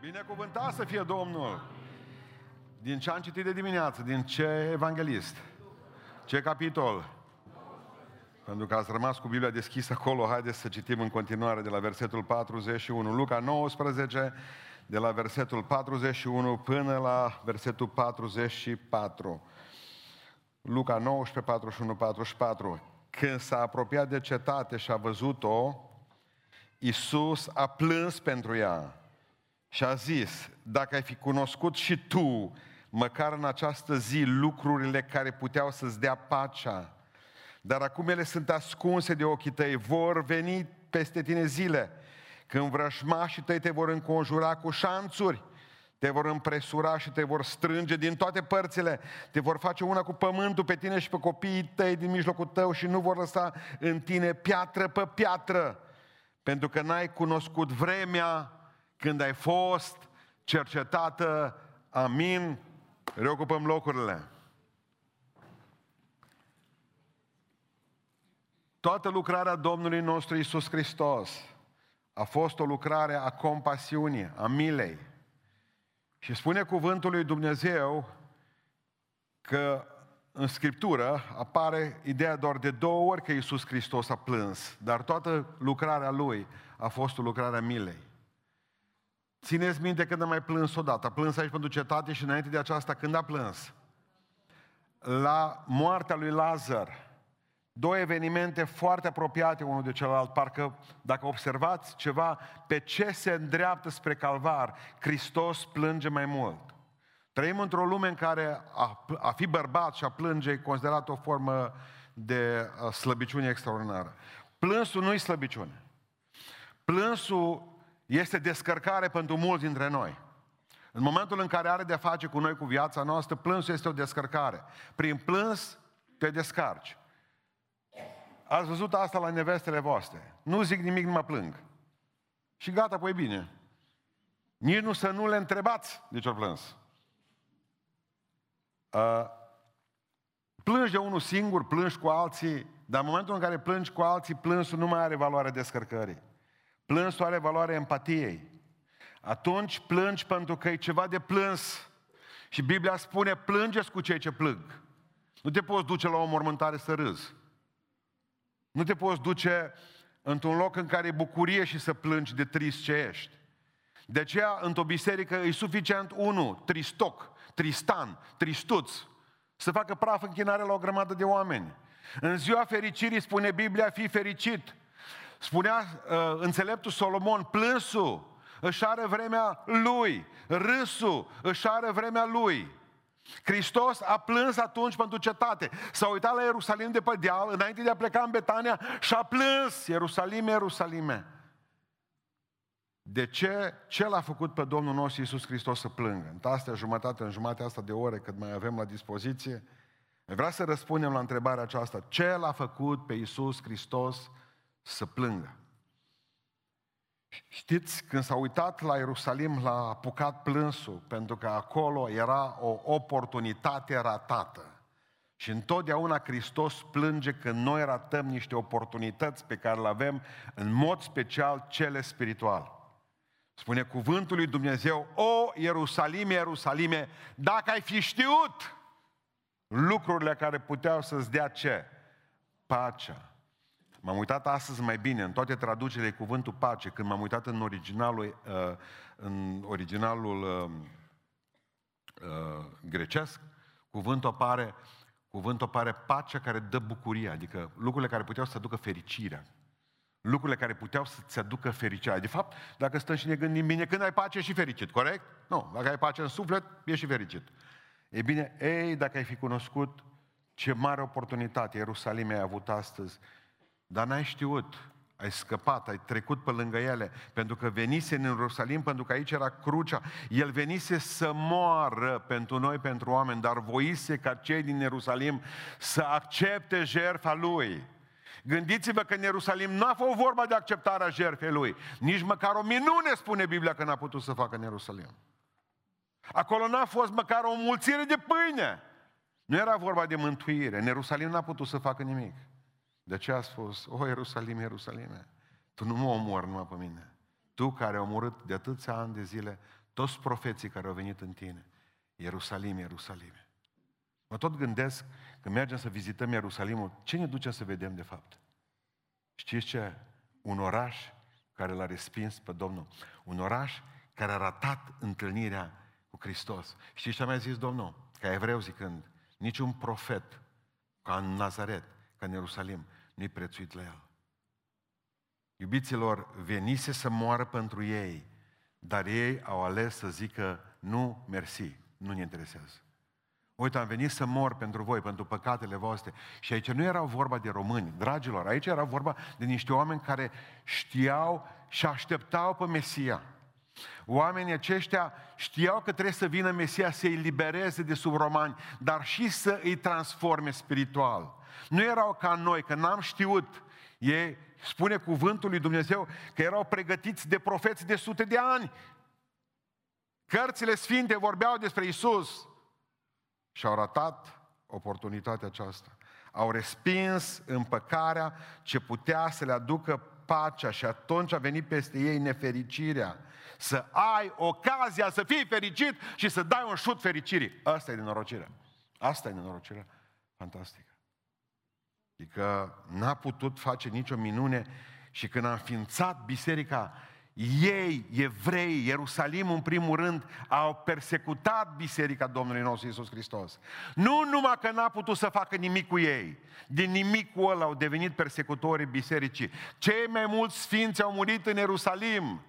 Binecuvântat să fie Domnul! Din ce am citit de dimineață? Din ce evanghelist? Ce capitol? Pentru că ați rămas cu Biblia deschisă acolo, haideți să citim în continuare de la versetul 41. Luca 19, de la versetul 41 până la versetul 44. Luca 19, 41, 44. Când s-a apropiat de cetate și a văzut-o, Iisus a plâns pentru ea și a zis, dacă ai fi cunoscut și tu, măcar în această zi, lucrurile care puteau să-ți dea pacea, dar acum ele sunt ascunse de ochii tăi, vor veni peste tine zile, când vrășmașii tăi te vor înconjura cu șanțuri, te vor împresura și te vor strânge din toate părțile, te vor face una cu pământul pe tine și pe copiii tăi din mijlocul tău și nu vor lăsa în tine piatră pe piatră, pentru că n-ai cunoscut vremea când ai fost cercetată, amin, reocupăm locurile. Toată lucrarea Domnului nostru Isus Hristos a fost o lucrare a compasiunii, a milei. Și spune cuvântul lui Dumnezeu că în Scriptură apare ideea doar de două ori că Iisus Hristos a plâns, dar toată lucrarea Lui a fost o lucrare a milei. Țineți minte când a mai plâns odată. A plâns aici pentru cetate și înainte de aceasta când a plâns? La moartea lui Lazar. Două evenimente foarte apropiate unul de celălalt. Parcă, dacă observați ceva, pe ce se îndreaptă spre calvar, Hristos plânge mai mult. Trăim într-o lume în care a, a fi bărbat și a plânge e considerat o formă de uh, slăbiciune extraordinară. Plânsul nu e slăbiciune. Plânsul este descărcare pentru mulți dintre noi. În momentul în care are de-a face cu noi, cu viața noastră, plânsul este o descărcare. Prin plâns te descarci. Ați văzut asta la nevestele voastre. Nu zic nimic, nu mă plâng. Și gata, păi bine. Nici nu să nu le întrebați de ce plâns. Uh, plângi de unul singur, plângi cu alții, dar în momentul în care plângi cu alții, plânsul nu mai are valoare descărcării. Plânsul are valoare empatiei. Atunci plângi pentru că e ceva de plâns. Și Biblia spune, plângeți cu cei ce plâng. Nu te poți duce la o mormântare să râzi. Nu te poți duce într-un loc în care e bucurie și să plângi de trist ce ești. De aceea, într-o biserică, e suficient unul, tristoc, tristan, tristuț, să facă praf închinare la o grămadă de oameni. În ziua fericirii spune Biblia, fi fericit. Spunea uh, înțeleptul Solomon, plânsul își are vremea lui, râsul își are vremea lui. Hristos a plâns atunci pentru cetate. S-a uitat la Ierusalim de pe deal, înainte de a pleca în Betania, și a plâns, Ierusalime, Ierusalime. De ce? Ce l-a făcut pe Domnul nostru Iisus Hristos să plângă? În astea jumătate, în jumătatea asta de ore cât mai avem la dispoziție, vreau să răspundem la întrebarea aceasta. Ce l-a făcut pe Iisus Hristos să plângă? Știți, când s-a uitat la Ierusalim, l-a apucat plânsul, pentru că acolo era o oportunitate ratată. Și întotdeauna Hristos plânge când noi ratăm niște oportunități pe care le avem, în mod special cele spirituale. Spune cuvântul lui Dumnezeu, o Ierusalime, Ierusalime, dacă ai fi știut lucrurile care puteau să-ți dea ce? Pacea. M-am uitat astăzi mai bine în toate traducerile cuvântul pace, când m-am uitat în originalul, uh, în originalul uh, uh, grecesc, cuvântul apare, cuvântul apare pacea care dă bucuria, adică lucrurile care puteau să aducă fericirea. Lucrurile care puteau să-ți aducă fericirea. De fapt, dacă stăm și ne gândim bine, când ai pace, și fericit, corect? Nu, dacă ai pace în suflet, ești și fericit. E bine, ei, dacă ai fi cunoscut ce mare oportunitate Ierusalim ai avut astăzi, dar n-ai știut, ai scăpat, ai trecut pe lângă ele, pentru că venise în Ierusalim, pentru că aici era crucea. El venise să moară pentru noi, pentru oameni, dar voise ca cei din Ierusalim să accepte jertfa Lui. Gândiți-vă că în Ierusalim n-a fost vorba de acceptarea jertfei Lui. Nici măcar o minune spune Biblia că n-a putut să facă în Ierusalim. Acolo n-a fost măcar o mulțire de pâine. Nu era vorba de mântuire. În Ierusalim n-a putut să facă nimic. De ce a spus, o, Ierusalim, Ierusalime, tu nu mă omori numai pe mine. Tu care ai omorât de atâția ani de zile toți profeții care au venit în tine. Ierusalim, Ierusalim. Mă tot gândesc, când mergem să vizităm Ierusalimul, ce ne duce să vedem de fapt? Știți ce? Un oraș care l-a respins pe Domnul. Un oraș care a ratat întâlnirea cu Hristos. Știți ce a mai zis Domnul? Ca evreu zicând, niciun profet ca în Nazaret, ca în Ierusalim, nu-i prețuit la el. Iubiților, venise să moară pentru ei, dar ei au ales să zică nu, mersi, nu ne interesează. Uite, am venit să mor pentru voi, pentru păcatele voastre. Și aici nu era vorba de români, dragilor, aici era vorba de niște oameni care știau și așteptau pe Mesia. Oamenii aceștia știau că trebuie să vină Mesia să îi libereze de sub romani, dar și să îi transforme spiritual. Nu erau ca noi, că n-am știut. Ei, spune cuvântul lui Dumnezeu, că erau pregătiți de profeți de sute de ani. Cărțile sfinte vorbeau despre Isus și au ratat oportunitatea aceasta. Au respins împăcarea ce putea să le aducă pacea și atunci a venit peste ei nefericirea. Să ai ocazia să fii fericit și să dai un șut fericirii. Asta e nenorocirea. Asta e nenorocirea fantastică. Adică n-a putut face nicio minune și când a înființat biserica, ei, evrei, Ierusalim în primul rând, au persecutat biserica Domnului nostru Iisus Hristos. Nu numai că n-a putut să facă nimic cu ei, din nimicul ăla au devenit persecutorii bisericii. Cei mai mulți sfinți au murit în Ierusalim.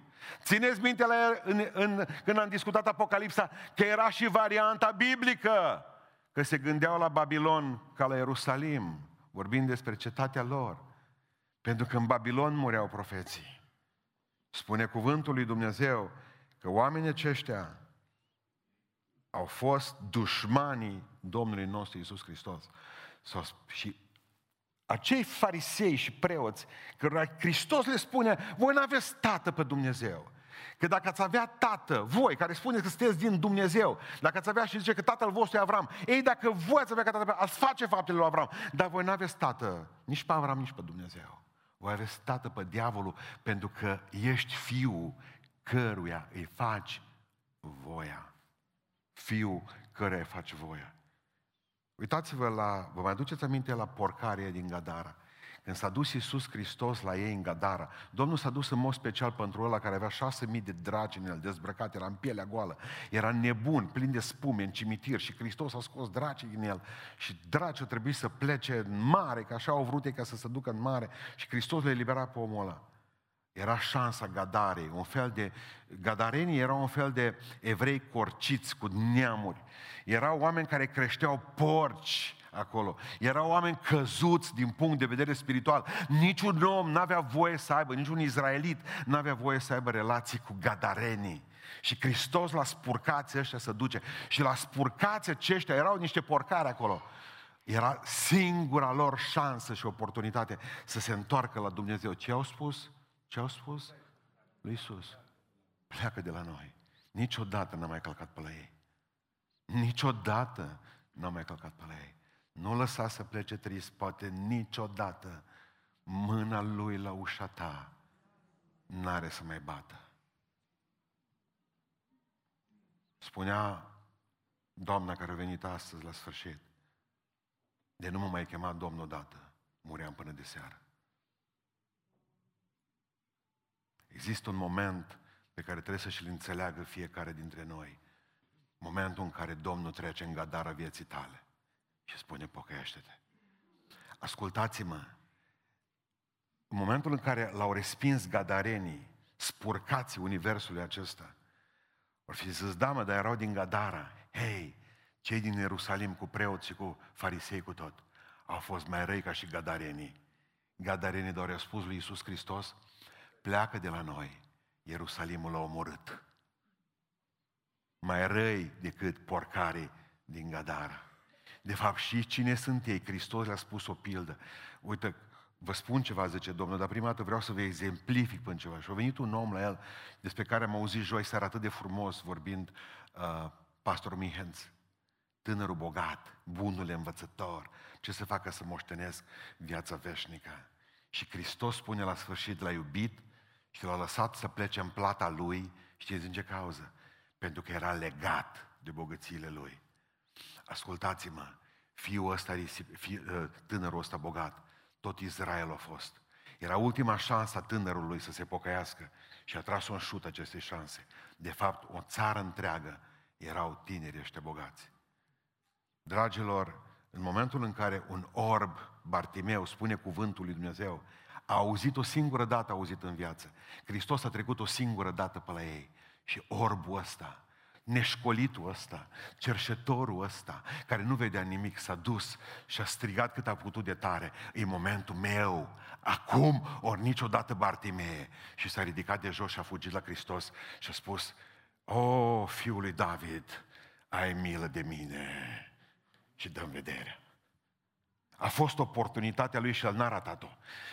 Țineți minte la, în, în, când am discutat Apocalipsa că era și varianta biblică, că se gândeau la Babilon ca la Ierusalim, vorbind despre cetatea lor. Pentru că în Babilon mureau profeții. Spune cuvântul lui Dumnezeu că oamenii aceștia au fost dușmanii Domnului nostru Iisus Hristos. Și acei farisei și preoți, că Hristos le spune, voi nu aveți tată pe Dumnezeu. Că dacă ați avea tată, voi care spuneți că sunteți din Dumnezeu, dacă ați avea și zice că tatăl vostru e Avram, ei dacă voi ați avea ca tată, ați face faptele lui Avram, dar voi nu aveți tată nici pe Avram, nici pe Dumnezeu. Voi aveți tată pe diavolul pentru că ești fiul căruia îi faci voia. Fiul căruia îi faci voia. Uitați-vă la, vă mai aduceți aminte la porcaria din Gadara. Când s-a dus Iisus Hristos la ei în Gadara, Domnul s-a dus în mod special pentru ăla care avea șase mii de dragi în el, dezbrăcat, era în pielea goală, era nebun, plin de spume, în cimitir și Hristos a scos dracii din el și dracii trebuie să plece în mare, că așa au vrut ei ca să se ducă în mare și Hristos le elibera pe omul ăla. Era șansa Gadarei, un fel de... Gadarenii erau un fel de evrei corciți cu neamuri. Erau oameni care creșteau porci, acolo. Erau oameni căzuți din punct de vedere spiritual. Niciun om n-avea voie să aibă, niciun izraelit n-avea voie să aibă relații cu gadarenii. Și Hristos la spurcați ăștia să duce. Și la spurcați aceștia erau niște porcari acolo. Era singura lor șansă și oportunitate să se întoarcă la Dumnezeu. Ce au spus? Ce au spus? Lui Iisus. Pleacă de la noi. Niciodată n-am mai călcat pe la ei. Niciodată n-am mai călcat pe la ei. Nu lăsa să plece trist, poate niciodată mâna lui la ușa ta n-are să mai bată. Spunea doamna care a venit astăzi la sfârșit, de nu mă mai chema Domnul dată, muream până de seară. Există un moment pe care trebuie să și-l înțeleagă fiecare dintre noi. Momentul în care Domnul trece în gadara vieții tale și spune, pocăiește-te. Ascultați-mă, în momentul în care l-au respins gadarenii, spurcați universului acesta, vor fi zis, da, mă, dar erau din Gadara. Hei, cei din Ierusalim cu preoți și cu farisei cu tot, au fost mai răi ca și gadarenii. Gadarenii doar au spus lui Iisus Hristos, pleacă de la noi, Ierusalimul l-a omorât. Mai răi decât porcarii din Gadara. De fapt, și cine sunt ei? Hristos le-a spus o pildă. Uite, vă spun ceva, zice Domnul, dar prima dată vreau să vă exemplific până ceva. Și a venit un om la el, despre care am auzit joi seara atât de frumos, vorbind uh, pastorul Mihenț. Tânărul bogat, bunul învățător, ce să facă să moștenesc viața veșnică. Și Hristos spune la sfârșit, l-a iubit și l-a lăsat să plece în plata lui, știți din ce cauză? Pentru că era legat de bogățiile lui. Ascultați-mă, fiul ăsta, fi, ă, tânărul ăsta bogat, tot Israel a fost. Era ultima șansă a tânărului să se pocăiască și a tras-o în șut acestei șanse. De fapt, o țară întreagă erau tineri ăștia bogați. Dragilor, în momentul în care un orb, Bartimeu, spune cuvântul lui Dumnezeu, a auzit o singură dată, a auzit în viață. Hristos a trecut o singură dată pe la ei. Și orbul ăsta, neșcolitul ăsta, cerșetorul ăsta, care nu vedea nimic, s-a dus și a strigat cât a putut de tare. E momentul meu, acum, ori niciodată Bartimee. Și s-a ridicat de jos și a fugit la Hristos și a spus, O, fiul lui David, ai milă de mine și dăm vedere. A fost oportunitatea lui și el n-a ratat-o.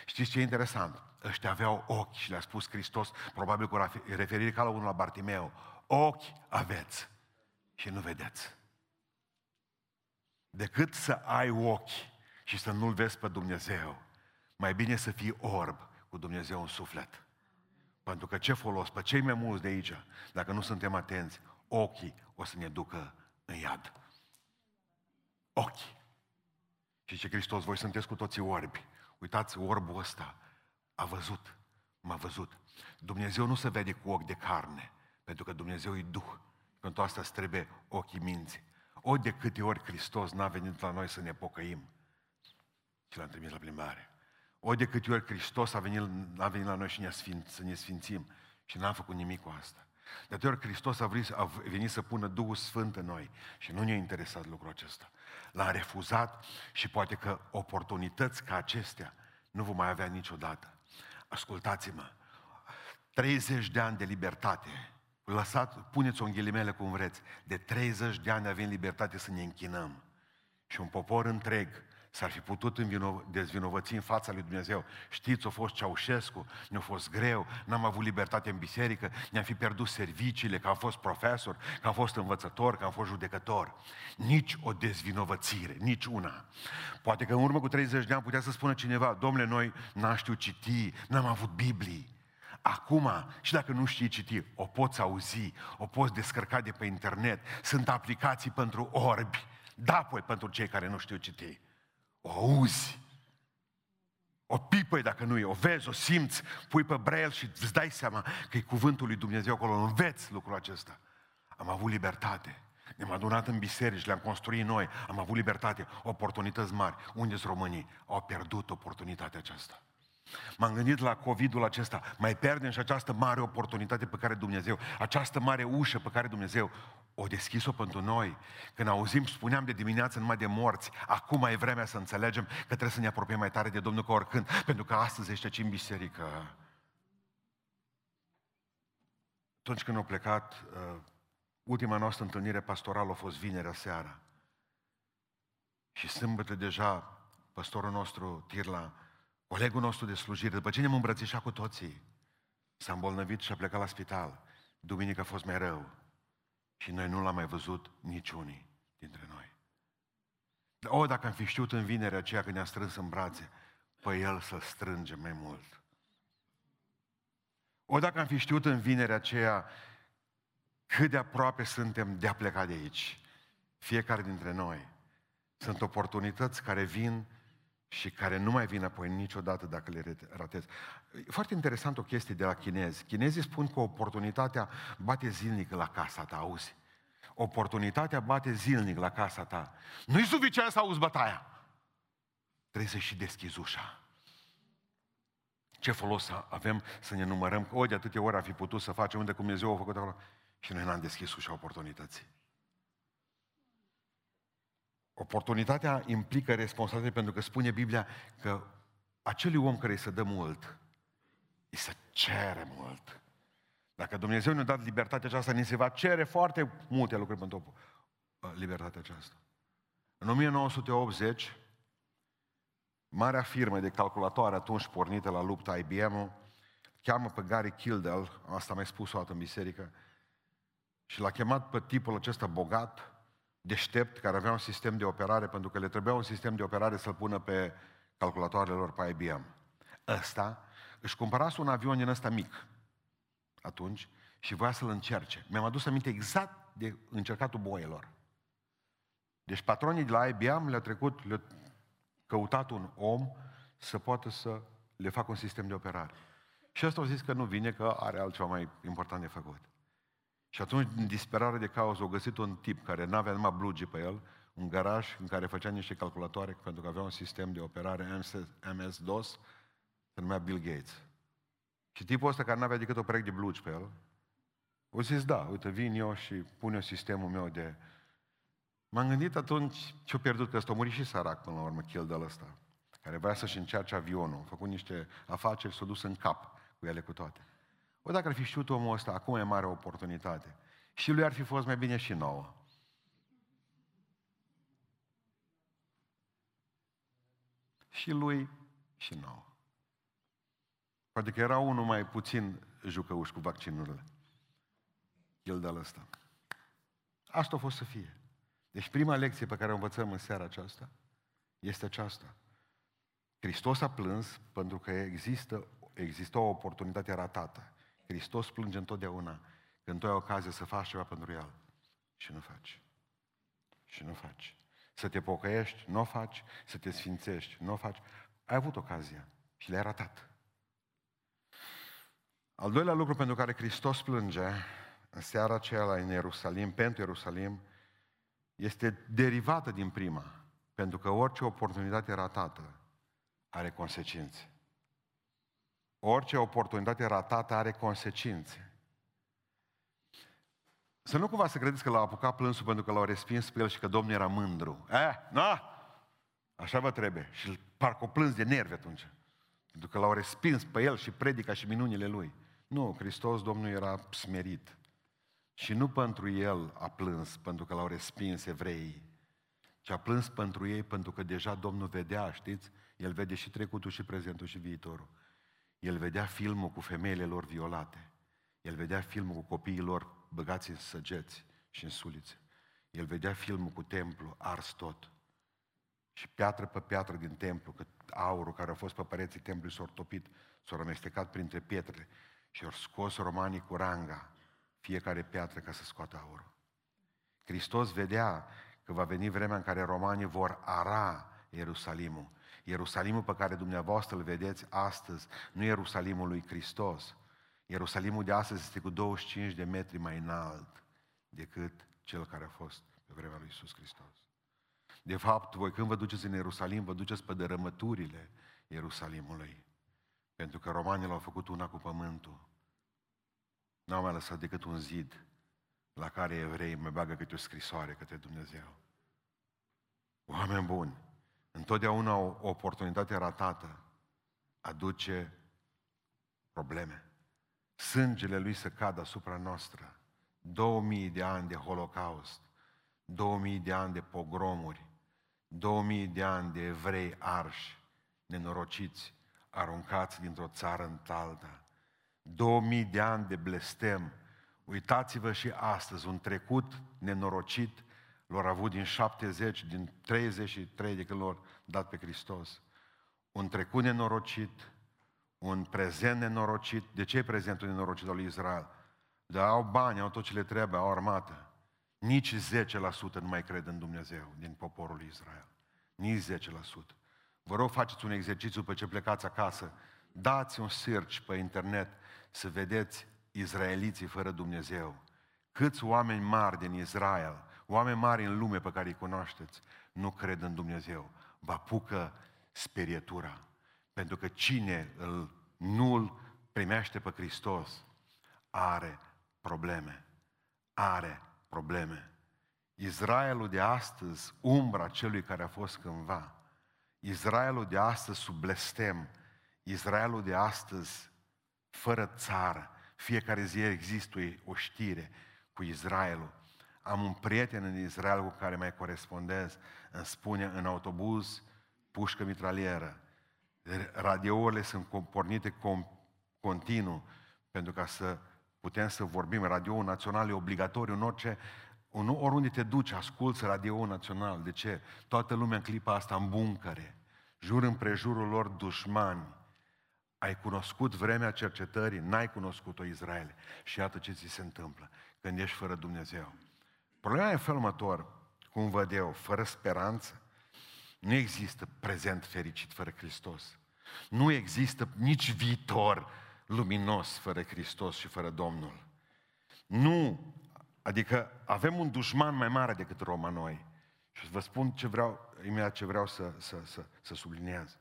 Știți ce e interesant? Ăștia aveau ochi și le-a spus Hristos, probabil cu referire ca la unul la Bartimeu, ochi aveți și nu vedeți. Decât să ai ochi și să nu-L vezi pe Dumnezeu, mai bine să fii orb cu Dumnezeu în suflet. Pentru că ce folos? Pe cei mai mulți de aici, dacă nu suntem atenți, ochii o să ne ducă în iad. Ochi. Și ce Hristos, voi sunteți cu toții orbi. Uitați, orbul ăsta a văzut, m-a văzut. Dumnezeu nu se vede cu ochi de carne, pentru că Dumnezeu e Duh. Pentru asta îți trebuie ochii minții. O de câte ori Hristos n-a venit la noi să ne pocăim și l-am trimis la plimbare. O de câte ori Hristos a venit, a venit la noi și ne sfinț, să ne sfințim și n-am făcut nimic cu asta. De atât ori Hristos a, vrut, a venit să pună Duhul Sfânt în noi și nu ne-a interesat lucrul acesta. L-a refuzat și poate că oportunități ca acestea nu vom mai avea niciodată. Ascultați-mă, 30 de ani de libertate, lăsat, puneți-o în ghilimele cum vreți, de 30 de ani avem libertate să ne închinăm. Și un popor întreg s-ar fi putut dezvinovăți în fața lui Dumnezeu. Știți, a fost Ceaușescu, ne-a fost greu, n-am avut libertate în biserică, ne-am fi pierdut serviciile, că am fost profesor, că am fost învățător, că am fost judecător. Nici o dezvinovățire, nici una. Poate că în urmă cu 30 de ani putea să spună cineva, domnule, noi n-am știut citi, n-am avut Biblii. Acum, și dacă nu știi citi, o poți auzi, o poți descărca de pe internet. Sunt aplicații pentru orbi. Da, păi, pentru cei care nu știu citi o auzi, o pipăi dacă nu e, o vezi, o simți, pui pe braille și îți dai seama că e cuvântul lui Dumnezeu acolo, înveți lucrul acesta. Am avut libertate. Ne-am adunat în biserici, le-am construit noi, am avut libertate, oportunități mari. Unde sunt românii? Au pierdut oportunitatea aceasta. M-am gândit la COVID-ul acesta, mai pierdem și această mare oportunitate pe care Dumnezeu, această mare ușă pe care Dumnezeu o deschis-o pentru noi. Când auzim, spuneam de dimineață numai de morți, acum e vremea să înțelegem că trebuie să ne apropiem mai tare de Domnul ca oricând, pentru că astăzi ești aici în biserică. Atunci când au plecat, uh, ultima noastră întâlnire pastorală a fost vinerea seara. Și sâmbătă deja, pastorul nostru, Tirla, colegul nostru de slujire, după ce ne-am îmbrățișat cu toții, s-a îmbolnăvit și a plecat la spital. Duminică a fost mai rău. Și noi nu l-am mai văzut niciunii dintre noi. O, dacă am fi știut în vinerea aceea când ne-a strâns în brațe, pe el să strânge mai mult. O, dacă am fi știut în vinerea aceea cât de aproape suntem de a pleca de aici, fiecare dintre noi. Sunt oportunități care vin și care nu mai vin apoi niciodată dacă le ratez. E foarte interesant o chestie de la chinezi. Chinezii spun că oportunitatea bate zilnic la casa ta, auzi? Oportunitatea bate zilnic la casa ta. Nu-i suficient să auzi bătaia. Trebuie să și deschizi ușa. Ce folos avem să ne numărăm că o de atâtea ori ar fi putut să facem unde Dumnezeu a făcut acolo și noi n-am deschis ușa oportunității. Oportunitatea implică responsabilitate pentru că spune Biblia că acelui om care îi se dă mult, îi se cere mult. Dacă Dumnezeu ne-a dat libertatea aceasta, ni se va cere foarte multe lucruri pentru uh, libertatea aceasta. În 1980, marea firmă de calculatoare atunci pornită la lupta IBM-ul, cheamă pe Gary Kildell, asta mai spus o dată în biserică, și l-a chemat pe tipul acesta bogat, deștept, care avea un sistem de operare, pentru că le trebuia un sistem de operare să-l pună pe calculatoarele lor pe IBM. Ăsta își cumpărase un avion din ăsta mic, atunci, și voia să-l încerce. Mi-am adus aminte exact de încercatul boielor. Deci patronii de la IBM le-au trecut, le-au căutat un om să poată să le facă un sistem de operare. Și ăsta au zis că nu vine, că are altceva mai important de făcut. Și atunci, în disperare de cauză, au găsit un tip care nu avea numai blugi pe el, un garaj în care făcea niște calculatoare, pentru că avea un sistem de operare MS-DOS, se numea Bill Gates. Și tipul ăsta care nu avea decât o pereche de blugi pe el, o zis, da, uite, vin eu și pun eu sistemul meu de... M-am gândit atunci ce-a pierdut, că ăsta a murit și sărac până la urmă, Kildel ăsta, care vrea să-și încerce avionul, a făcut niște afaceri, s-a dus în cap cu ele cu toate. O, dacă ar fi știut omul ăsta, acum e mare oportunitate. Și lui ar fi fost mai bine și nouă. Și lui și nouă. Poate că era unul mai puțin jucăuș cu vaccinurile. El de ăsta. Asta a fost să fie. Deci prima lecție pe care o învățăm în seara aceasta este aceasta. Hristos a plâns pentru că există, există o oportunitate ratată. Hristos plânge întotdeauna când tu ai ocazie să faci ceva pentru El și nu faci. Și nu faci. Să te pocăiești, nu o faci, să te sfințești, nu o faci. Ai avut ocazia și le-ai ratat. Al doilea lucru pentru care Hristos plânge în seara aceea în Ierusalim, pentru Ierusalim, este derivată din prima. Pentru că orice oportunitate ratată are consecințe. Orice oportunitate ratată are consecințe. Să nu cumva să credeți că l-au apucat plânsul pentru că l-au respins pe el și că Domnul era mândru. Eh, na! Așa vă trebuie. Și parcă o plâns de nervi atunci. Pentru că l-au respins pe el și predica și minunile lui. Nu, Hristos, Domnul, era smerit. Și nu pentru el a plâns, pentru că l-au respins evreii, ci a plâns pentru ei, pentru că deja Domnul vedea, știți? El vede și trecutul, și prezentul, și viitorul. El vedea filmul cu femeile lor violate. El vedea filmul cu copiii lor băgați în săgeți și în sulițe. El vedea filmul cu templu ars tot. Și piatră pe piatră din templu, că aurul care a fost pe păreții templului s-a topit, s-a amestecat printre pietre și au scos romanii cu ranga fiecare piatră ca să scoată aurul. Hristos vedea că va veni vremea în care romanii vor ara Ierusalimul. Ierusalimul pe care dumneavoastră îl vedeți astăzi, nu Ierusalimul lui Hristos. Ierusalimul de astăzi este cu 25 de metri mai înalt decât cel care a fost pe vremea lui Iisus Hristos. De fapt, voi când vă duceți în Ierusalim, vă duceți pe dărâmăturile Ierusalimului. Pentru că romanii l-au făcut una cu pământul. N-au mai lăsat decât un zid la care evrei mai bagă câte o scrisoare către Dumnezeu. Oameni buni, întotdeauna o oportunitate ratată aduce probleme. Sângele lui să cadă asupra noastră. 2000 de ani de holocaust, 2000 de ani de pogromuri, 2000 de ani de evrei arși, nenorociți, aruncați dintr-o țară în alta. 2000 de ani de blestem. Uitați-vă și astăzi, un trecut nenorocit lor avut din 70, din 33 de când lor dat pe Hristos. Un trecut nenorocit, un prezent nenorocit. De ce e prezentul nenorocit al lui Israel? Dar au bani, au tot ce le trebuie, au armată. Nici 10% nu mai cred în Dumnezeu din poporul lui Israel. Nici 10%. Vă rog, faceți un exercițiu pe ce plecați acasă. Dați un search pe internet să vedeți izraeliții fără Dumnezeu. Câți oameni mari din Israel, oameni mari în lume pe care îi cunoașteți, nu cred în Dumnezeu. Vă apucă sperietura. Pentru că cine îl, nu îl primește pe Hristos are probleme. Are probleme. Israelul de astăzi, umbra celui care a fost cândva, Israelul de astăzi sub blestem, Israelul de astăzi fără țară, fiecare zi există o știre cu Israelul. Am un prieten în Israel cu care mai corespondez, îmi spune în autobuz, pușcă mitralieră, radiourile sunt pornite continuu pentru ca să putem să vorbim. Radio național e obligatoriu în orice, oriunde te duci, asculți radio național. De ce? Toată lumea în clipa asta în buncăre, jur împrejurul lor dușmani, Ai cunoscut vremea cercetării, n-ai cunoscut-o Israel. Și iată ce ți se întâmplă când ești fără Dumnezeu. Problema e în felul următor, cum văd eu, fără speranță, nu există prezent fericit fără Hristos. Nu există nici viitor luminos fără Hristos și fără Domnul. Nu, adică avem un dușman mai mare decât Roma noi. Și vă spun ce vreau, imediat ce vreau să, să, să, să subliniez.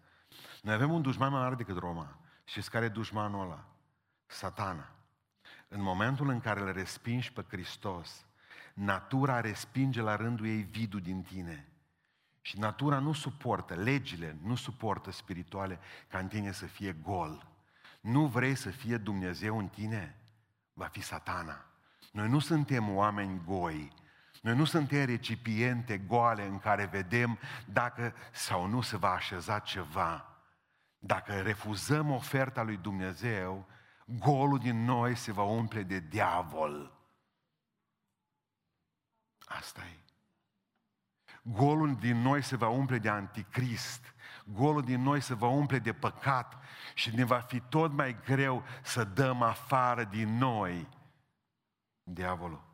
Noi avem un dușman mai mare decât Roma. Și care e dușmanul ăla? Satana. În momentul în care îl respingi pe Hristos, natura respinge la rândul ei vidul din tine. Și natura nu suportă, legile nu suportă spirituale ca în tine să fie gol. Nu vrei să fie Dumnezeu în tine? Va fi satana. Noi nu suntem oameni goi. Noi nu suntem recipiente goale în care vedem dacă sau nu se va așeza ceva. Dacă refuzăm oferta lui Dumnezeu, golul din noi se va umple de diavol. Asta e. Golul din noi se va umple de anticrist. Golul din noi se va umple de păcat și ne va fi tot mai greu să dăm afară din noi diavolul.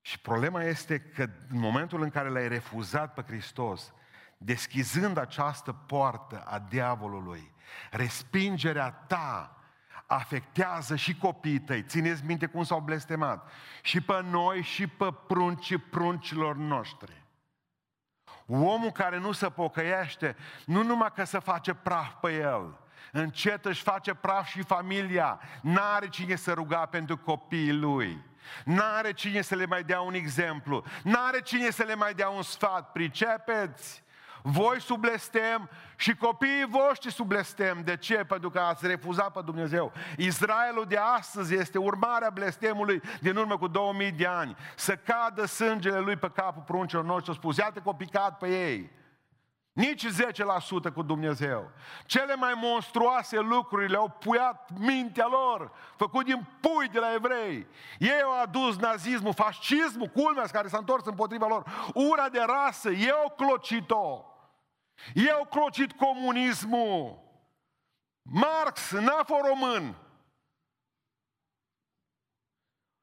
Și problema este că în momentul în care l-ai refuzat pe Hristos, deschizând această poartă a diavolului, respingerea ta afectează și copiii tăi. Țineți minte cum s-au blestemat. Și pe noi și pe pruncii pruncilor noștri. Omul care nu se pocăiește, nu numai că se face praf pe el, încet își face praf și familia. N-are cine să ruga pentru copiii lui. N-are cine să le mai dea un exemplu. N-are cine să le mai dea un sfat. Pricepeți? Voi sub blestem și copiii voștri sub blestem. De ce? Pentru că ați refuzat pe Dumnezeu. Israelul de astăzi este urmarea blestemului din urmă cu 2000 de ani. Să cadă sângele lui pe capul pruncilor noștri. Spus, iată că picat pe ei. Nici 10% cu Dumnezeu. Cele mai monstruoase lucruri le-au puiat mintea lor, făcut din pui de la evrei. Ei au adus nazismul, fascismul, culmea care s-a întors împotriva lor. Ura de rasă, ei au clocit-o. Ei au clocit comunismul. Marx n-a fost român.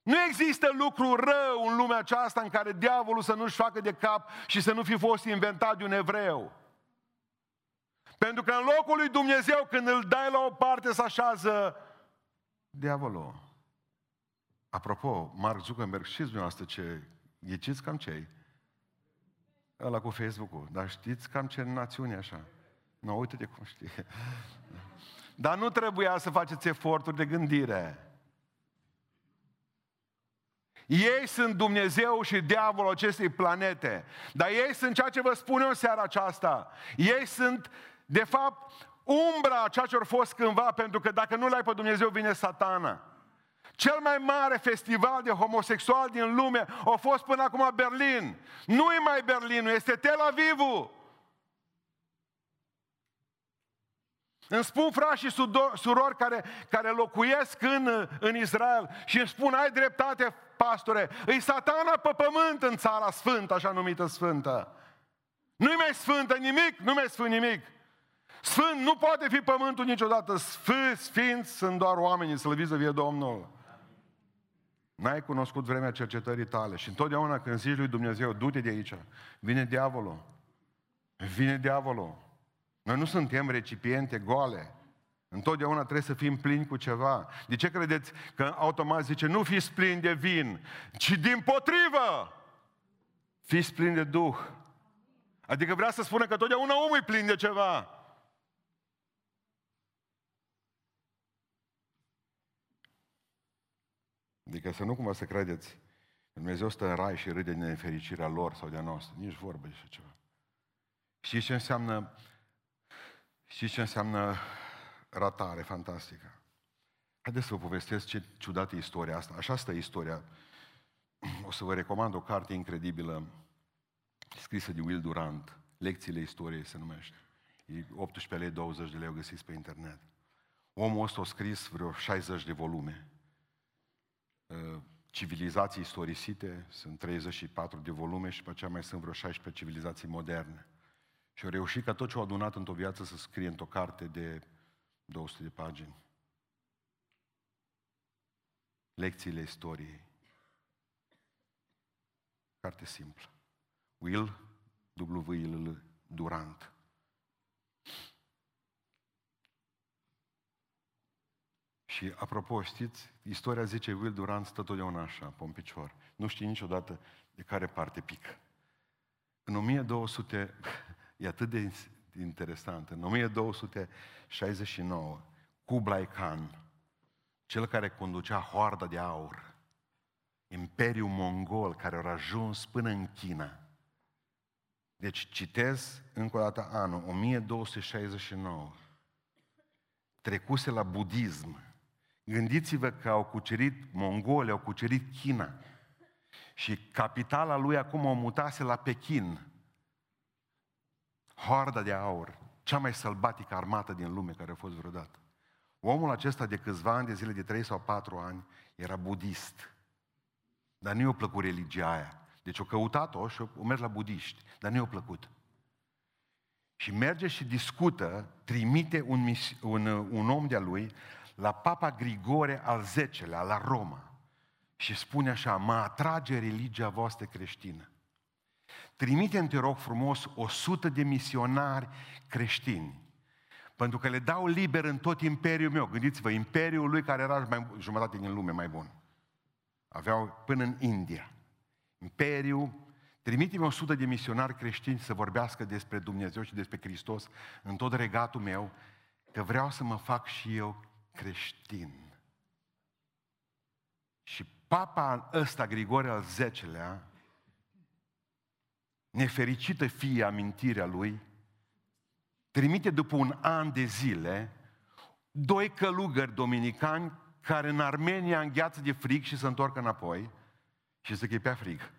Nu există lucru rău în lumea aceasta în care diavolul să nu-și facă de cap și să nu fi fost inventat de un evreu. Pentru că în locul lui Dumnezeu, când îl dai la o parte, să așează diavolul. Apropo, Mark Zuckerberg, știți dumneavoastră ce, ghiciți cam ce Ăla cu Facebook-ul. Dar știți cam ce națiune așa? Nu, uite de cum știe. Dar nu trebuia să faceți eforturi de gândire. Ei sunt Dumnezeu și diavolul acestei planete. Dar ei sunt ceea ce vă spun eu în seara aceasta. Ei sunt, de fapt, umbra a ceea ce au fost cândva, pentru că dacă nu l-ai pe Dumnezeu, vine satana. Cel mai mare festival de homosexual din lume a fost până acum Berlin. Nu e mai Berlinul, este Tel Avivul. Îmi spun frați și surori care, care locuiesc în, în Israel și îmi spun, ai dreptate, pastore, îi satana pe pământ în țara sfântă, așa numită sfântă. Nu-i mai sfântă nimic, nu mai sfânt nimic. Sfânt nu poate fi pământul niciodată. Sfânt, sfinți sunt doar oamenii, slăviți să vie Domnul. N-ai cunoscut vremea cercetării tale. Și întotdeauna când zici lui Dumnezeu, du-te de aici, vine diavolul. Vine diavolul. Noi nu suntem recipiente goale. Întotdeauna trebuie să fim plini cu ceva. De ce credeți că automat zice, nu fiți plini de vin, ci din potrivă, fiți plini de Duh. Adică vrea să spună că totdeauna omul e plin de ceva. Adică să nu cumva să credeți că Dumnezeu stă în rai și râde din nefericirea lor sau de-a noastră. Nici vorbă de așa ceva. Știți ce înseamnă Știți ce înseamnă ratare fantastică? Haideți să vă povestesc ce ciudată istoria asta. Așa stă istoria. O să vă recomand o carte incredibilă scrisă de Will Durant. Lecțiile istoriei se numește. E 18 lei, 20 de lei o găsiți pe internet. Omul ăsta a scris vreo 60 de volume. Uh, civilizații istorisite, sunt 34 de volume și pe aceea mai sunt vreo 16 civilizații moderne. Și au reușit ca tot ce au adunat într-o viață să scrie într-o carte de 200 de pagini. Lecțiile istoriei. Carte simplă. Will, W, L, L, Durant. Și apropo, știți, istoria zice Will Durant stă totdeauna așa, pe un picior. Nu știi niciodată de care parte pică. În 1200, e atât de interesant, în 1269, Kublai Khan, cel care conducea hoarda de aur, Imperiul Mongol care au ajuns până în China. Deci citez încă o dată anul 1269. Trecuse la budism. Gândiți-vă că au cucerit mongoli, au cucerit China. Și capitala lui acum o mutase la Pekin. Hoarda de aur, cea mai sălbatică armată din lume care a fost vreodată. Omul acesta de câțiva ani, de zile de trei sau patru ani, era budist. Dar nu i-a plăcut religia aia. Deci o căutat-o și o mers la budiști, dar nu i-a plăcut. Și merge și discută, trimite un, un, un om de-a lui la Papa Grigore al X-lea, la Roma. Și spune așa, mă atrage religia voastră creștină. Trimite-mi, te rog frumos, o sută de misionari creștini. Pentru că le dau liber în tot imperiul meu. Gândiți-vă, imperiul lui care era mai, jumătate din lume mai bun. Aveau până în India. Imperiu, trimite-mi o sută de misionari creștini să vorbească despre Dumnezeu și despre Hristos în tot regatul meu, că vreau să mă fac și eu creștin. Și papa ăsta, Grigore al X-lea, nefericită fie amintirea lui, trimite după un an de zile doi călugări dominicani care în Armenia îngheață de frig și se întorc înapoi și zic că e pe frig.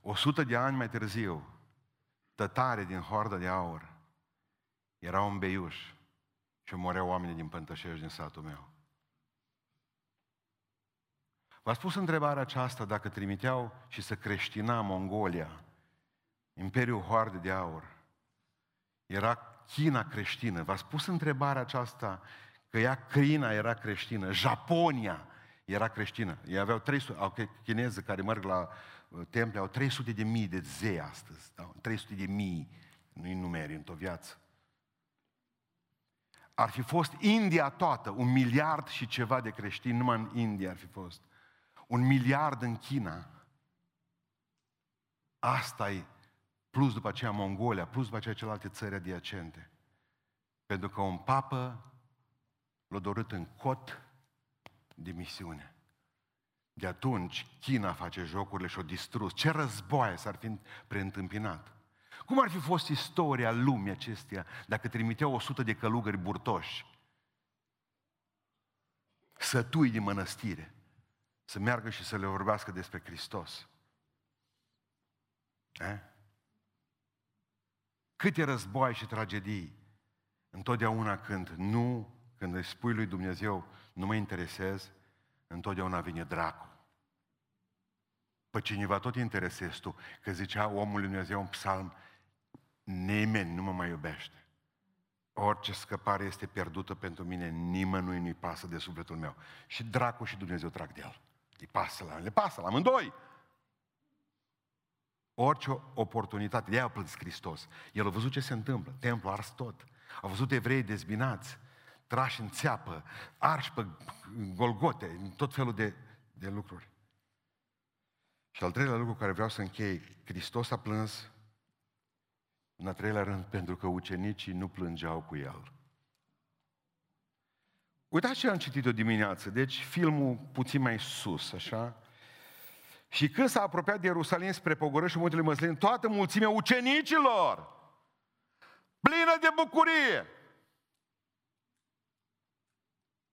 O sută de ani mai târziu, tătare din horda de aur era un beiuș și moreau oamenii din Pântășești, din satul meu. V-a spus întrebarea aceasta dacă trimiteau și să creștina Mongolia, Imperiul Hoarde de Aur. Era China creștină. V-a spus întrebarea aceasta că ea, Crina era creștină, Japonia era creștină. Ei aveau 300, au chineză care merg la uh, temple, au 300 de mii de zei astăzi. Da? 300 de mii, nu-i numeri într-o viață. Ar fi fost India toată, un miliard și ceva de creștini, numai în India ar fi fost. Un miliard în China. Asta e plus după aceea Mongolia, plus după aceea celelalte țări adiacente. Pentru că un papă l-a dorit în cot de misiune. De atunci, China face jocurile și o distrus. Ce războaie s-ar fi preîntâmpinat? Cum ar fi fost istoria lumii acesteia dacă trimiteau o sută de călugări burtoși, sătui din mănăstire, să meargă și să le vorbească despre Hristos? Eh? Câte război și tragedii. Întotdeauna când nu, când îi spui lui Dumnezeu, nu mă interesez, întotdeauna vine dracu. Pe cineva tot interesezi tu, că zicea omul lui Dumnezeu în psalm, nimeni nu mă mai iubește. Orice scăpare este pierdută pentru mine, nimănui nu-i pasă de sufletul meu. Și dracu și Dumnezeu trag de el. Îi pasă la, le pasă la amândoi. Orice oportunitate, de-aia a plâns Hristos. El a văzut ce se întâmplă, templul ars tot. A văzut evrei dezbinați, trași în țeapă, arși pe golgote, în tot felul de, de lucruri. Și al treilea lucru care vreau să închei, Hristos a plâns, în al treilea rând, pentru că ucenicii nu plângeau cu el. Uitați ce am citit o dimineață, deci filmul puțin mai sus, așa, și când s-a apropiat de Ierusalim spre pogorâșul muntele Măslin, toată mulțimea ucenicilor, plină de bucurie.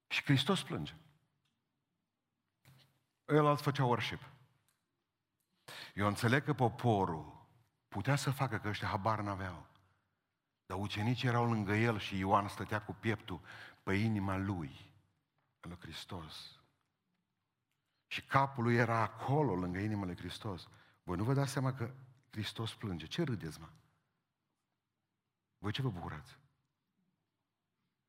Și Hristos plânge. El alt făcea worship. Eu înțeleg că poporul putea să facă, că ăștia habar n-aveau. Dar ucenicii erau lângă el și Ioan stătea cu pieptul pe inima lui, lui Hristos. Și capul lui era acolo, lângă inima lui Hristos. Voi nu vă dați seama că Hristos plânge. Ce râdeți, mă? Voi ce vă bucurați?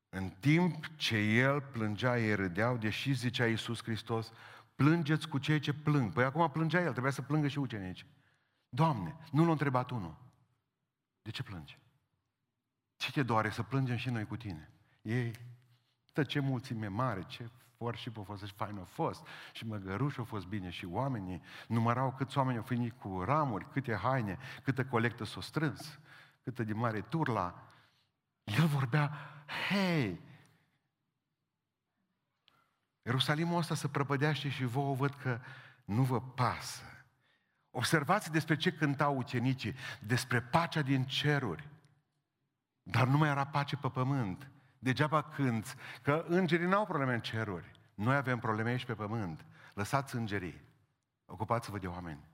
În timp ce el plângea, ei râdeau, deși zicea Iisus Hristos, plângeți cu cei ce plâng. Păi acum plângea el, trebuia să plângă și ucenici. Doamne, nu l-a întrebat unul. De ce plânge? Ce te doare să plângem și noi cu tine? Ei, tă ce mulțime mare, ce worship a fost și fain a fost și măgăruș a fost bine și oamenii numărau câți oameni au venit cu ramuri, câte haine, câtă colectă s-o strâns, câtă de mare turla. El vorbea, hei, Ierusalimul ăsta se prăpădește și vouă văd că nu vă pasă. Observați despre ce cântau ucenicii, despre pacea din ceruri. Dar nu mai era pace pe pământ. Degeaba cânți, că îngerii n-au probleme în ceruri. Noi avem probleme aici pe pământ. Lăsați îngerii. Ocupați-vă de oameni.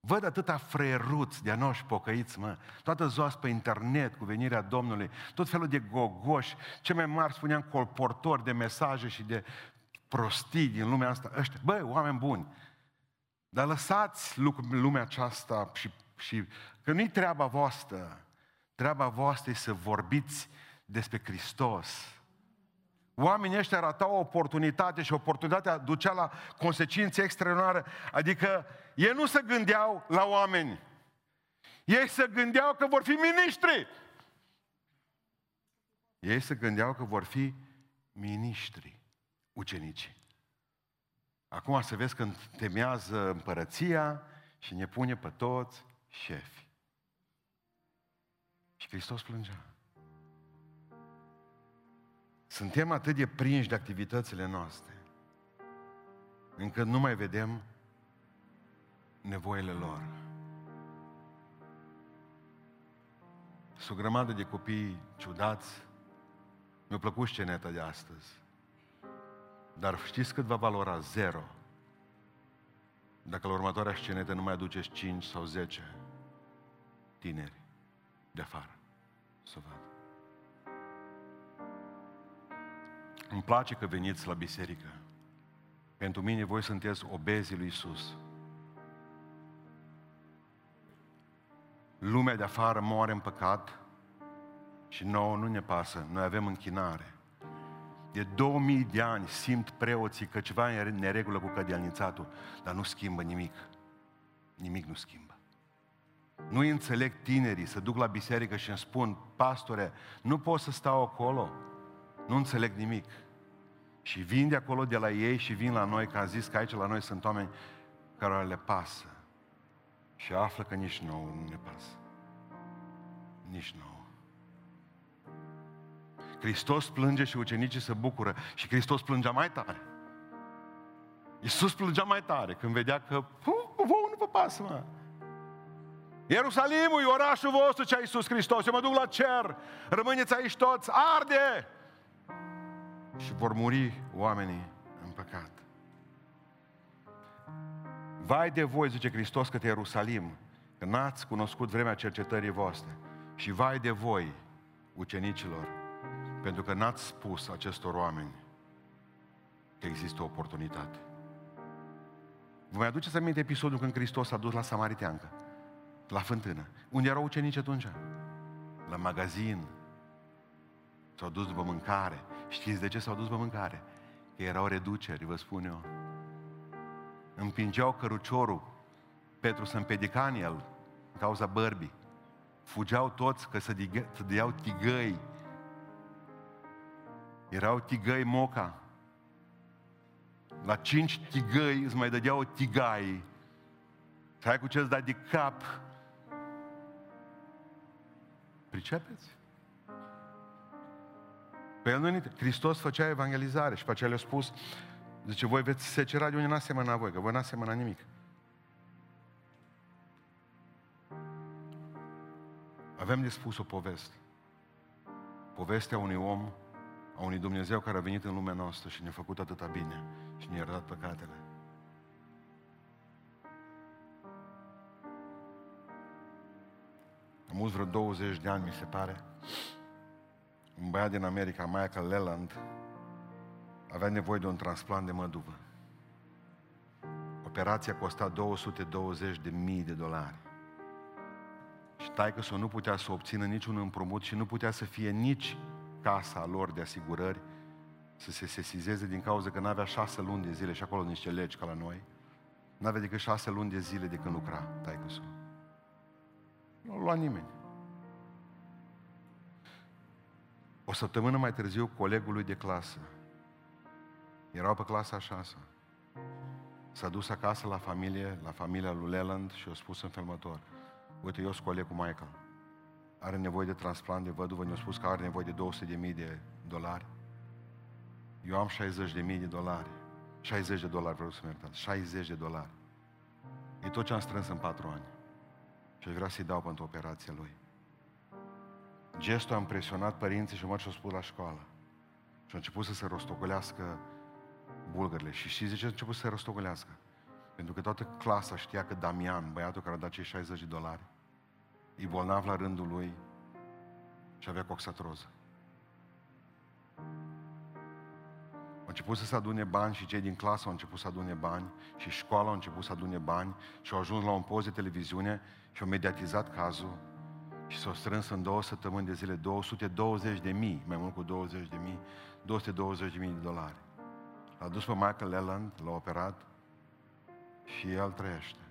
Văd atâta freruți de anoși pocăiți, mă, toată ziua pe internet cu venirea Domnului, tot felul de gogoși, ce mai mari spuneam colportori de mesaje și de prostii din lumea asta, ăștia, băi, oameni buni, dar lăsați lumea aceasta și, și că nu-i treaba voastră, treaba voastră e să vorbiți despre Hristos, Oamenii ăștia ratau o oportunitate și oportunitatea ducea la consecințe extraordinare. Adică ei nu se gândeau la oameni. Ei se gândeau că vor fi miniștri. Ei se gândeau că vor fi miniștri, ucenicii. Acum să vezi când temează împărăția și ne pune pe toți șefi. Și Hristos plângea. Suntem atât de prinși de activitățile noastre, încât nu mai vedem nevoile lor. Sunt o grămadă de copii ciudați. Mi-a plăcut sceneta de astăzi. Dar știți cât va valora? Zero. Dacă la următoarea scenetă nu mai aduceți 5 sau 10 tineri de afară să vadă. Îmi place că veniți la biserică. Pentru mine voi sunteți obezii lui Isus. Lumea de afară moare în păcat și nouă nu ne pasă. Noi avem închinare. De 2000 de ani simt preoții că ceva e în neregulă cu cădialnițatul, dar nu schimbă nimic. Nimic nu schimbă. Nu înțeleg tinerii să duc la biserică și îmi spun, pastore, nu pot să stau acolo nu înțeleg nimic. Și vin de acolo de la ei și vin la noi, că a zis că aici la noi sunt oameni care le pasă. Și află că nici nouă nu ne pasă. Nici nouă. Hristos plânge și ucenicii se bucură. Și Hristos plângea mai tare. Iisus plângea mai tare când vedea că vouă nu vă pasă, mă. Ierusalimul e orașul vostru, ce a Iisus Hristos. Eu mă duc la cer. Rămâneți aici toți. Arde! și vor muri oamenii în păcat. Vai de voi, zice Hristos către Ierusalim, că n-ați cunoscut vremea cercetării voastre. Și vai de voi, ucenicilor, pentru că n-ați spus acestor oameni că există o oportunitate. Vă mai aduceți aminte episodul când Hristos a dus la Samariteancă, la fântână. Unde erau ucenici atunci? La magazin, S-au dus după mâncare. Știți de ce s-au dus după mâncare? Că erau reduceri, vă spun eu. Împingeau căruciorul. Petru să împedica în el, în cauza bărbii. Fugeau toți că să, digă, să deau tigăi. Erau tigăi moca. La cinci tigăi îți mai dădeau tigai. Să ai cu ce îți dai de cap. Pricepeți? Pe el nu Hristos făcea evangelizare și pe aceea le-a spus, zice, voi veți secera de unde n-a semănat voi, că voi n-a semănat nimic. Avem de spus o poveste. Povestea unui om, a unui Dumnezeu care a venit în lumea noastră și ne-a făcut atâta bine și ne-a iertat păcatele. Am mult vreo 20 de ani, mi se pare, un băiat din America, Michael Leland, avea nevoie de un transplant de măduvă. A Operația costa 220 de mii de dolari. Și taică să nu putea să obțină niciun împrumut și nu putea să fie nici casa lor de asigurări să se sesizeze din cauza că n-avea șase luni de zile și acolo niște legi ca la noi. N-avea decât șase luni de zile de când lucra taică Nu l-a luat nimeni. O săptămână mai târziu, colegul lui de clasă, erau pe clasa a șasea, s-a dus acasă la familie, la familia lui Leland și a spus în felmător, uite, eu sunt colegul Michael, are nevoie de transplant de văduvă, ne-a spus că are nevoie de 200 de mii de dolari. Eu am 60 de mii de dolari. 60 de dolari, vreau să mă iertați. 60 de dolari. E tot ce am strâns în patru ani. Și aș vrea să-i dau pentru operația lui. Gestul a impresionat părinții și mă și-au spus la școală. Și a început să se rostogolească bulgările. Și știți de ce a început să se rostogolească? Pentru că toată clasa știa că Damian, băiatul care a dat cei 60 de dolari, e bolnav la rândul lui și avea coxatroză. Au început să se adune bani și cei din clasă au început să adune bani și școala au început să adune bani și au ajuns la un post de televiziune și au mediatizat cazul și s-au strâns în două săptămâni de zile 220 de mii, mai mult cu 20 de mii, 220 de mii de dolari. L-a dus pe Michael Leland, l-a operat și el trăiește.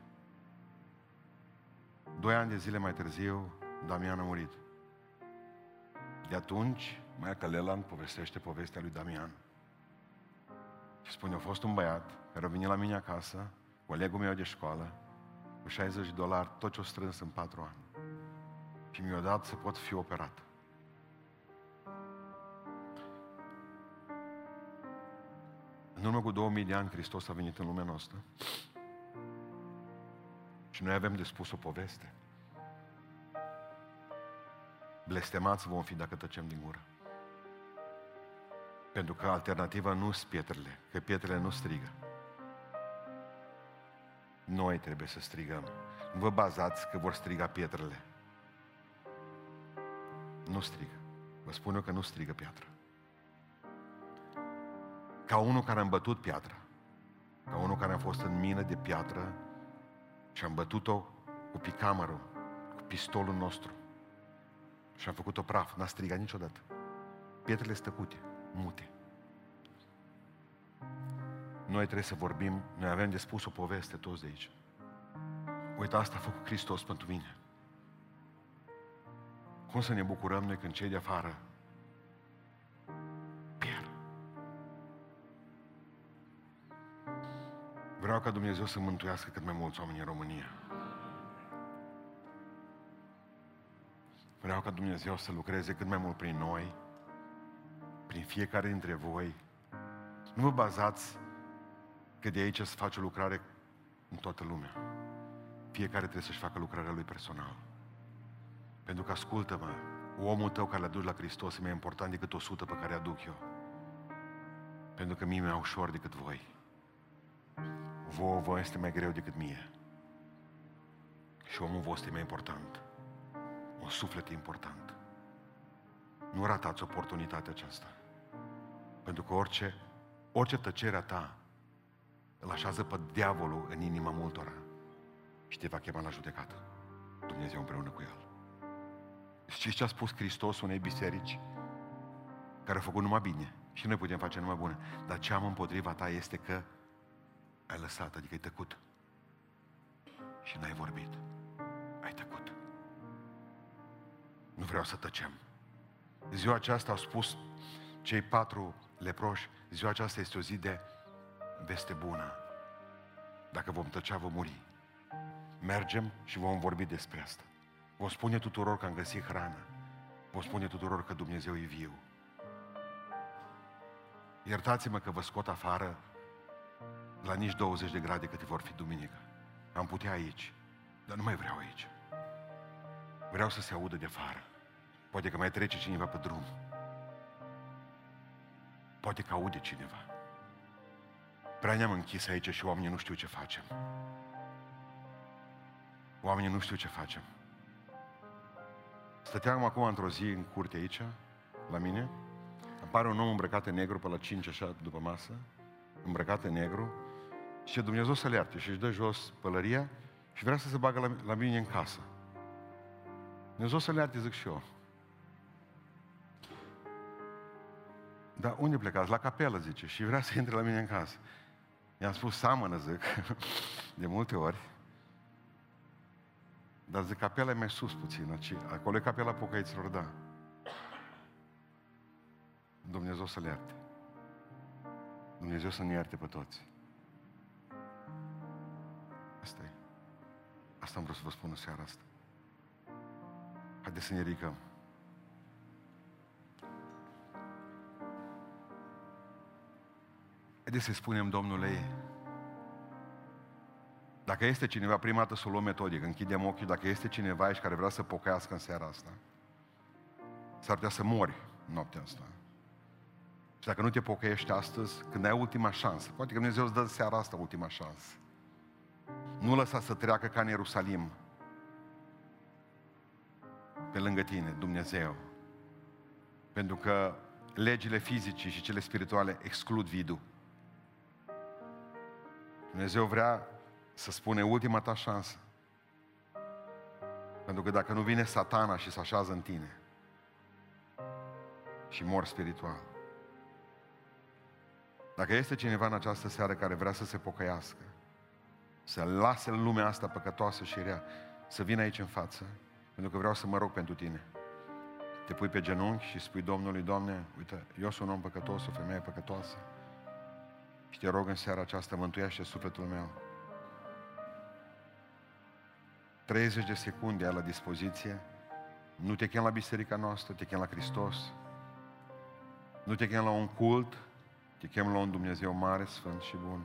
Doi ani de zile mai târziu, Damian a murit. De atunci, Michael Leland povestește povestea lui Damian. Și spune, a fost un băiat care a venit la mine acasă, colegul meu de școală, cu 60 de dolari, tot ce-o strâns în patru ani. Și mi-a dat să pot fi operat. În urmă cu 2000 de ani, Hristos a venit în lumea noastră. Și noi avem de spus o poveste. Blestemați vom fi dacă tăcem din gură. Pentru că alternativa nu sunt pietrele, că pietrele nu strigă. Noi trebuie să strigăm. Nu vă bazați că vor striga pietrele. Nu strigă. Vă spun eu că nu strigă piatră. Ca unul care a îmbătut piatra. Ca unul care a fost în mină de piatră și am bătut-o cu picamărul, cu pistolul nostru. Și am făcut-o praf. N-a strigat niciodată. Pietrele stăcute mute. Noi trebuie să vorbim, noi avem de spus o poveste toți de aici. Uite, asta a făcut Hristos pentru mine. Cum să ne bucurăm noi când cei de afară Vreau ca Dumnezeu să mântuiască cât mai mulți oameni în România. Vreau ca Dumnezeu să lucreze cât mai mult prin noi, prin fiecare dintre voi. Nu vă bazați că de aici să faci o lucrare în toată lumea. Fiecare trebuie să-și facă lucrarea lui personal. Pentru că, ascultă-mă, omul tău care l-a dus la Hristos e mai important decât o sută pe care aduc eu. Pentru că mie mi-e ușor decât voi. Vouă vă este mai greu decât mie. Și omul vostru e mai important. Un suflet e important. Nu ratați oportunitatea aceasta. Pentru că orice, orice tăcerea ta îl așează pe diavolul în inima multora și te va chema la judecată. Dumnezeu împreună cu el. Știți ce a spus Hristos unei biserici care a făcut numai bine și noi putem face numai bune. Dar ce am împotriva ta este că ai lăsat, adică ai tăcut. Și n-ai vorbit. Ai tăcut. Nu vreau să tăcem. Ziua aceasta au spus cei patru leproși, ziua aceasta este o zi de veste bună. Dacă vom tăcea, vom muri. Mergem și vom vorbi despre asta. Vom spune tuturor că am găsit hrană. Vom spune tuturor că Dumnezeu e viu. Iertați-mă că vă scot afară la nici 20 de grade cât vor fi duminică. Am putea aici, dar nu mai vreau aici. Vreau să se audă de afară. Poate că mai trece cineva pe drum. Poate că aude cineva. Prea ne-am închis aici și oamenii nu știu ce facem. Oamenii nu știu ce facem. Stăteam acum într-o zi în curte aici, la mine, apare un om îmbrăcat în negru pe la 5 așa după masă, îmbrăcat în negru, Și Dumnezeu să le ierte și își dă jos pălăria și vrea să se bagă la, la mine în casă. Dumnezeu să le ierte, zic și eu. Dar unde plecați? La capelă, zice. Și vrea să intre la mine în casă. I-am spus, seamănă, zic, de multe ori. Dar zic, capela e mai sus puțin, acolo e capela pocăiților, da. Dumnezeu să le ierte. Dumnezeu să ne ierte pe toți. Asta e. Asta am vrut să vă spun în seara asta. Haideți să ne ridicăm. Haideți să spunem Domnului, dacă este cineva, prima dată să o luăm metodic, închidem ochii, dacă este cineva aici care vrea să pocăiască în seara asta, s-ar putea să mori noaptea asta. Și dacă nu te pocăiești astăzi, când ai ultima șansă, poate că Dumnezeu îți dă seara asta ultima șansă. Nu lăsa să treacă ca în Ierusalim pe lângă tine, Dumnezeu. Pentru că legile fizice și cele spirituale exclud vidul. Dumnezeu vrea să spune ultima ta șansă. Pentru că dacă nu vine satana și se așează în tine și mor spiritual. Dacă este cineva în această seară care vrea să se pocăiască, să lase în lumea asta păcătoasă și rea, să vină aici în față, pentru că vreau să mă rog pentru tine. Te pui pe genunchi și spui Domnului, Doamne, uite, eu sunt un om păcătos, o femeie păcătoasă. Și te rog în seara aceasta, mântuiește sufletul meu. 30 de secunde ai la dispoziție. Nu te chem la biserica noastră, te chem la Hristos. Nu te chem la un cult, te chem la un Dumnezeu mare, sfânt și bun.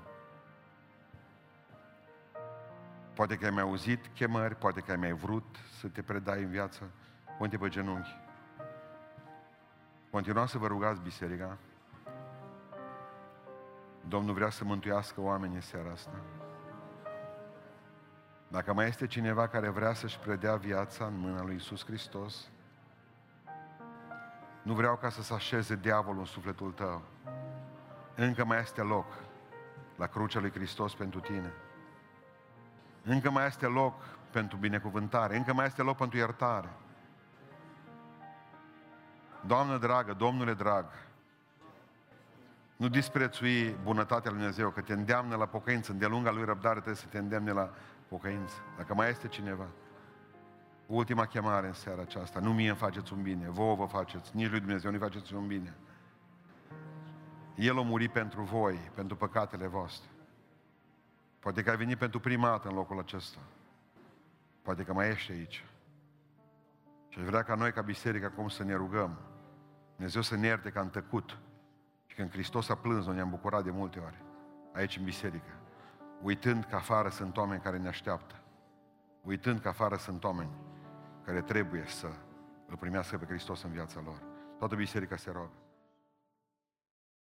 Poate că ai mai auzit chemări, poate că ai mai vrut să te predai în viață. Pune pe genunchi. Continuați să vă rugați biserica. Domnul vrea să mântuiască oamenii în seara asta. Dacă mai este cineva care vrea să-și predea viața în mâna lui Isus Hristos, nu vreau ca să se așeze diavolul în sufletul tău. Încă mai este loc la crucea lui Hristos pentru tine. Încă mai este loc pentru binecuvântare, încă mai este loc pentru iertare. Doamnă dragă, Domnule drag, nu disprețui bunătatea lui Dumnezeu, că te îndeamnă la pocăință, îndelunga lui răbdare trebuie să te îndemne la pocăință. Dacă mai este cineva, ultima chemare în seara aceasta, nu mie îmi faceți un bine, vouă vă faceți, nici lui Dumnezeu nu faceți un bine. El a murit pentru voi, pentru păcatele voastre. Poate că ai venit pentru prima dată în locul acesta. Poate că mai ești aici. Și aș vrea ca noi, ca biserică, acum să ne rugăm. Dumnezeu să ne ierte că am tăcut. Și când Hristos a plâns, noi ne-am bucurat de multe ori. Aici în biserică. Uitând că afară sunt oameni care ne așteaptă. Uitând că afară sunt oameni care trebuie să îl primească pe Hristos în viața lor. Toată biserica se roagă.